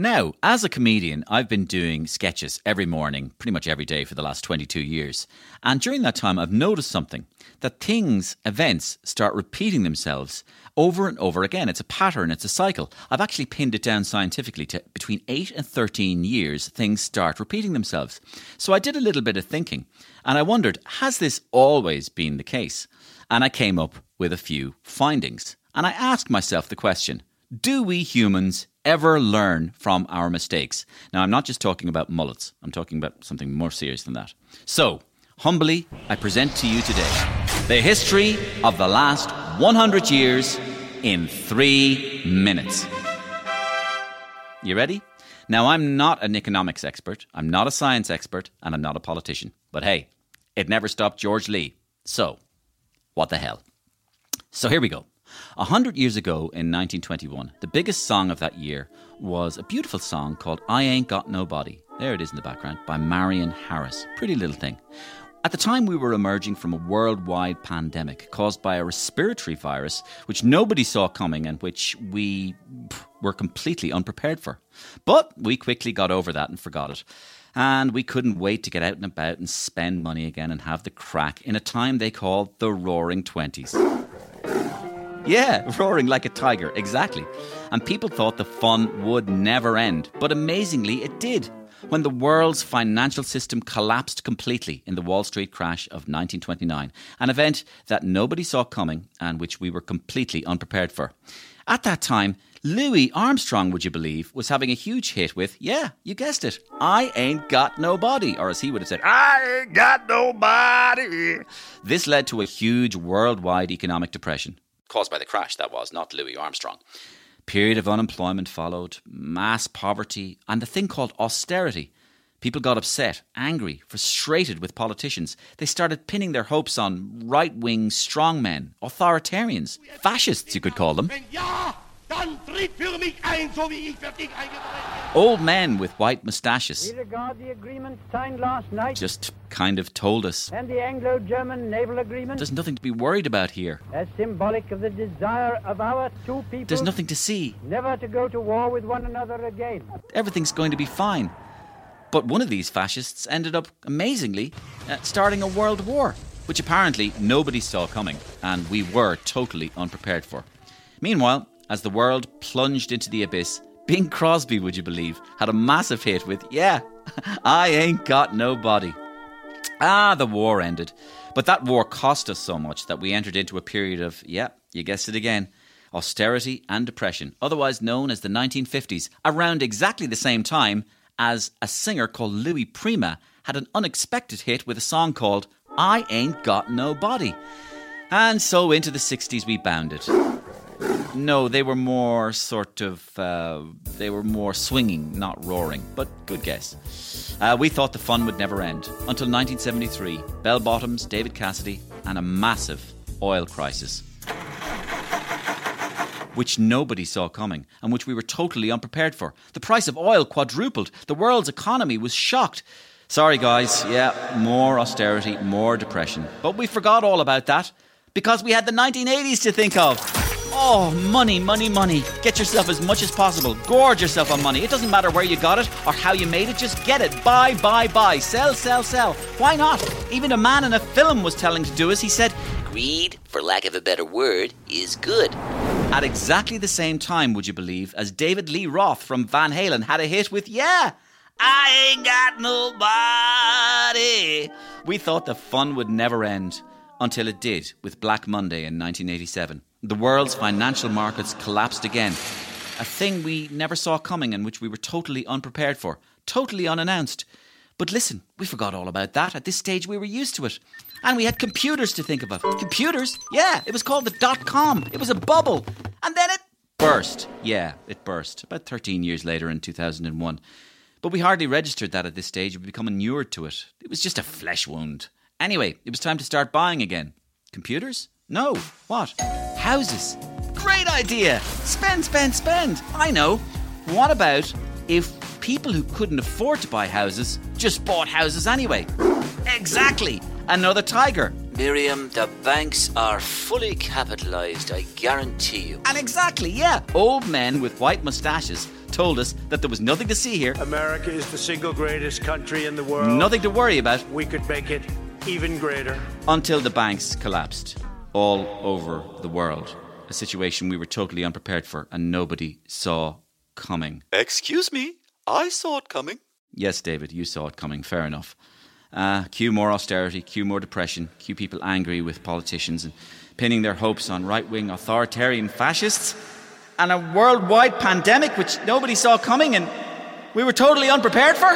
Now, as a comedian, I've been doing sketches every morning, pretty much every day for the last 22 years. And during that time, I've noticed something that things, events, start repeating themselves over and over again. It's a pattern, it's a cycle. I've actually pinned it down scientifically to between 8 and 13 years, things start repeating themselves. So I did a little bit of thinking and I wondered, has this always been the case? And I came up with a few findings. And I asked myself the question do we humans ever learn from our mistakes? Now, I'm not just talking about mullets, I'm talking about something more serious than that. So, humbly, I present to you today the history of the last 100 years in three minutes. You ready? Now, I'm not an economics expert, I'm not a science expert, and I'm not a politician. But hey, it never stopped George Lee. So, what the hell? So here we go. A hundred years ago in 1921, the biggest song of that year was a beautiful song called I Ain't Got Nobody. There it is in the background by Marion Harris. Pretty little thing. At the time, we were emerging from a worldwide pandemic caused by a respiratory virus which nobody saw coming and which we were completely unprepared for. But we quickly got over that and forgot it. And we couldn't wait to get out and about and spend money again and have the crack in a time they called the Roaring Twenties. Yeah, roaring like a tiger, exactly. And people thought the fun would never end, but amazingly, it did. When the world's financial system collapsed completely in the Wall Street crash of 1929, an event that nobody saw coming and which we were completely unprepared for. At that time, Louis Armstrong, would you believe, was having a huge hit with, yeah, you guessed it, I Ain't Got Nobody, or as he would have said, I Ain't Got Nobody. This led to a huge worldwide economic depression caused by the crash, that was, not Louis Armstrong. Period of unemployment followed, mass poverty, and the thing called austerity. People got upset, angry, frustrated with politicians. They started pinning their hopes on right wing strongmen, authoritarians, fascists, you could call them. Dann tritt für mich ein, so wie ich für dich Old men with white moustaches. We regard the agreement signed last night. Just kind of told us. And the Anglo-German naval agreement. There's nothing to be worried about here. As symbolic of the desire of our two people. There's nothing to see. Never to go to war with one another again. Everything's going to be fine. But one of these fascists ended up, amazingly, uh, starting a world war, which apparently nobody saw coming, and we were totally unprepared for. Meanwhile, as the world plunged into the abyss, Bing Crosby, would you believe, had a massive hit with, Yeah, I ain't got no body. Ah, the war ended. But that war cost us so much that we entered into a period of, yeah, you guessed it again, austerity and depression, otherwise known as the 1950s, around exactly the same time as a singer called Louis Prima had an unexpected hit with a song called I Ain't Got No Body. And so into the 60s we bounded. No, they were more sort of. Uh, they were more swinging, not roaring. But good guess. Uh, we thought the fun would never end until 1973. Bell bottoms, David Cassidy, and a massive oil crisis. Which nobody saw coming and which we were totally unprepared for. The price of oil quadrupled. The world's economy was shocked. Sorry, guys. Yeah, more austerity, more depression. But we forgot all about that because we had the 1980s to think of. Oh, money, money, money. Get yourself as much as possible. Gorge yourself on money. It doesn't matter where you got it or how you made it, just get it. Buy, buy, buy. Sell, sell, sell. Why not? Even a man in a film was telling to do as he said, Greed, for lack of a better word, is good. At exactly the same time, would you believe, as David Lee Roth from Van Halen had a hit with Yeah, I ain't got nobody. We thought the fun would never end until it did with Black Monday in 1987. The world's financial markets collapsed again, a thing we never saw coming and which we were totally unprepared for, totally unannounced. But listen, we forgot all about that. At this stage, we were used to it. And we had computers to think about. Computers? Yeah, it was called the dot com. It was a bubble. And then it burst. Yeah, it burst. About 13 years later in 2001. But we hardly registered that at this stage. We'd become inured to it. It was just a flesh wound. Anyway, it was time to start buying again. Computers? No. What? Houses. Great idea! Spend, spend, spend! I know. What about if people who couldn't afford to buy houses just bought houses anyway? Exactly! Another tiger. Miriam, the banks are fully capitalized, I guarantee you. And exactly, yeah. Old men with white moustaches told us that there was nothing to see here, America is the single greatest country in the world. nothing to worry about, We could make it even greater. until the banks collapsed all over the world. A situation we were totally unprepared for and nobody saw coming. Excuse me, I saw it coming. Yes, David, you saw it coming. Fair enough. Uh, cue more austerity, cue more depression, cue people angry with politicians and pinning their hopes on right wing authoritarian fascists, and a worldwide pandemic which nobody saw coming and we were totally unprepared for?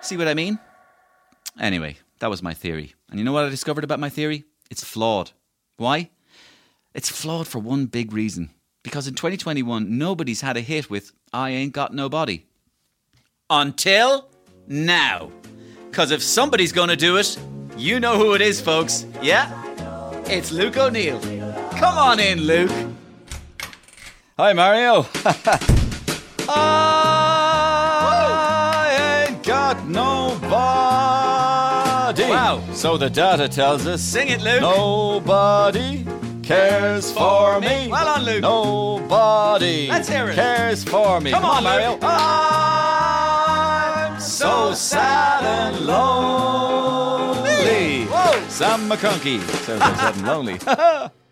See what I mean? Anyway, that was my theory. And you know what I discovered about my theory? It's flawed. Why? It's flawed for one big reason. Because in 2021, nobody's had a hit with I Ain't Got Nobody. Until now. Because if somebody's going to do it, you know who it is, folks. Yeah? It's Luke O'Neill. Come on in, Luke. Hi, Mario. I ain't got nobody. So the data tells us. Sing it, Luke. Nobody cares for me. Well on, Luke. Nobody Let's hear it. cares for me. Come on, Mario. Luke. I'm so sad and lonely. Whoa. Sam McConkey says I'm sad and lonely.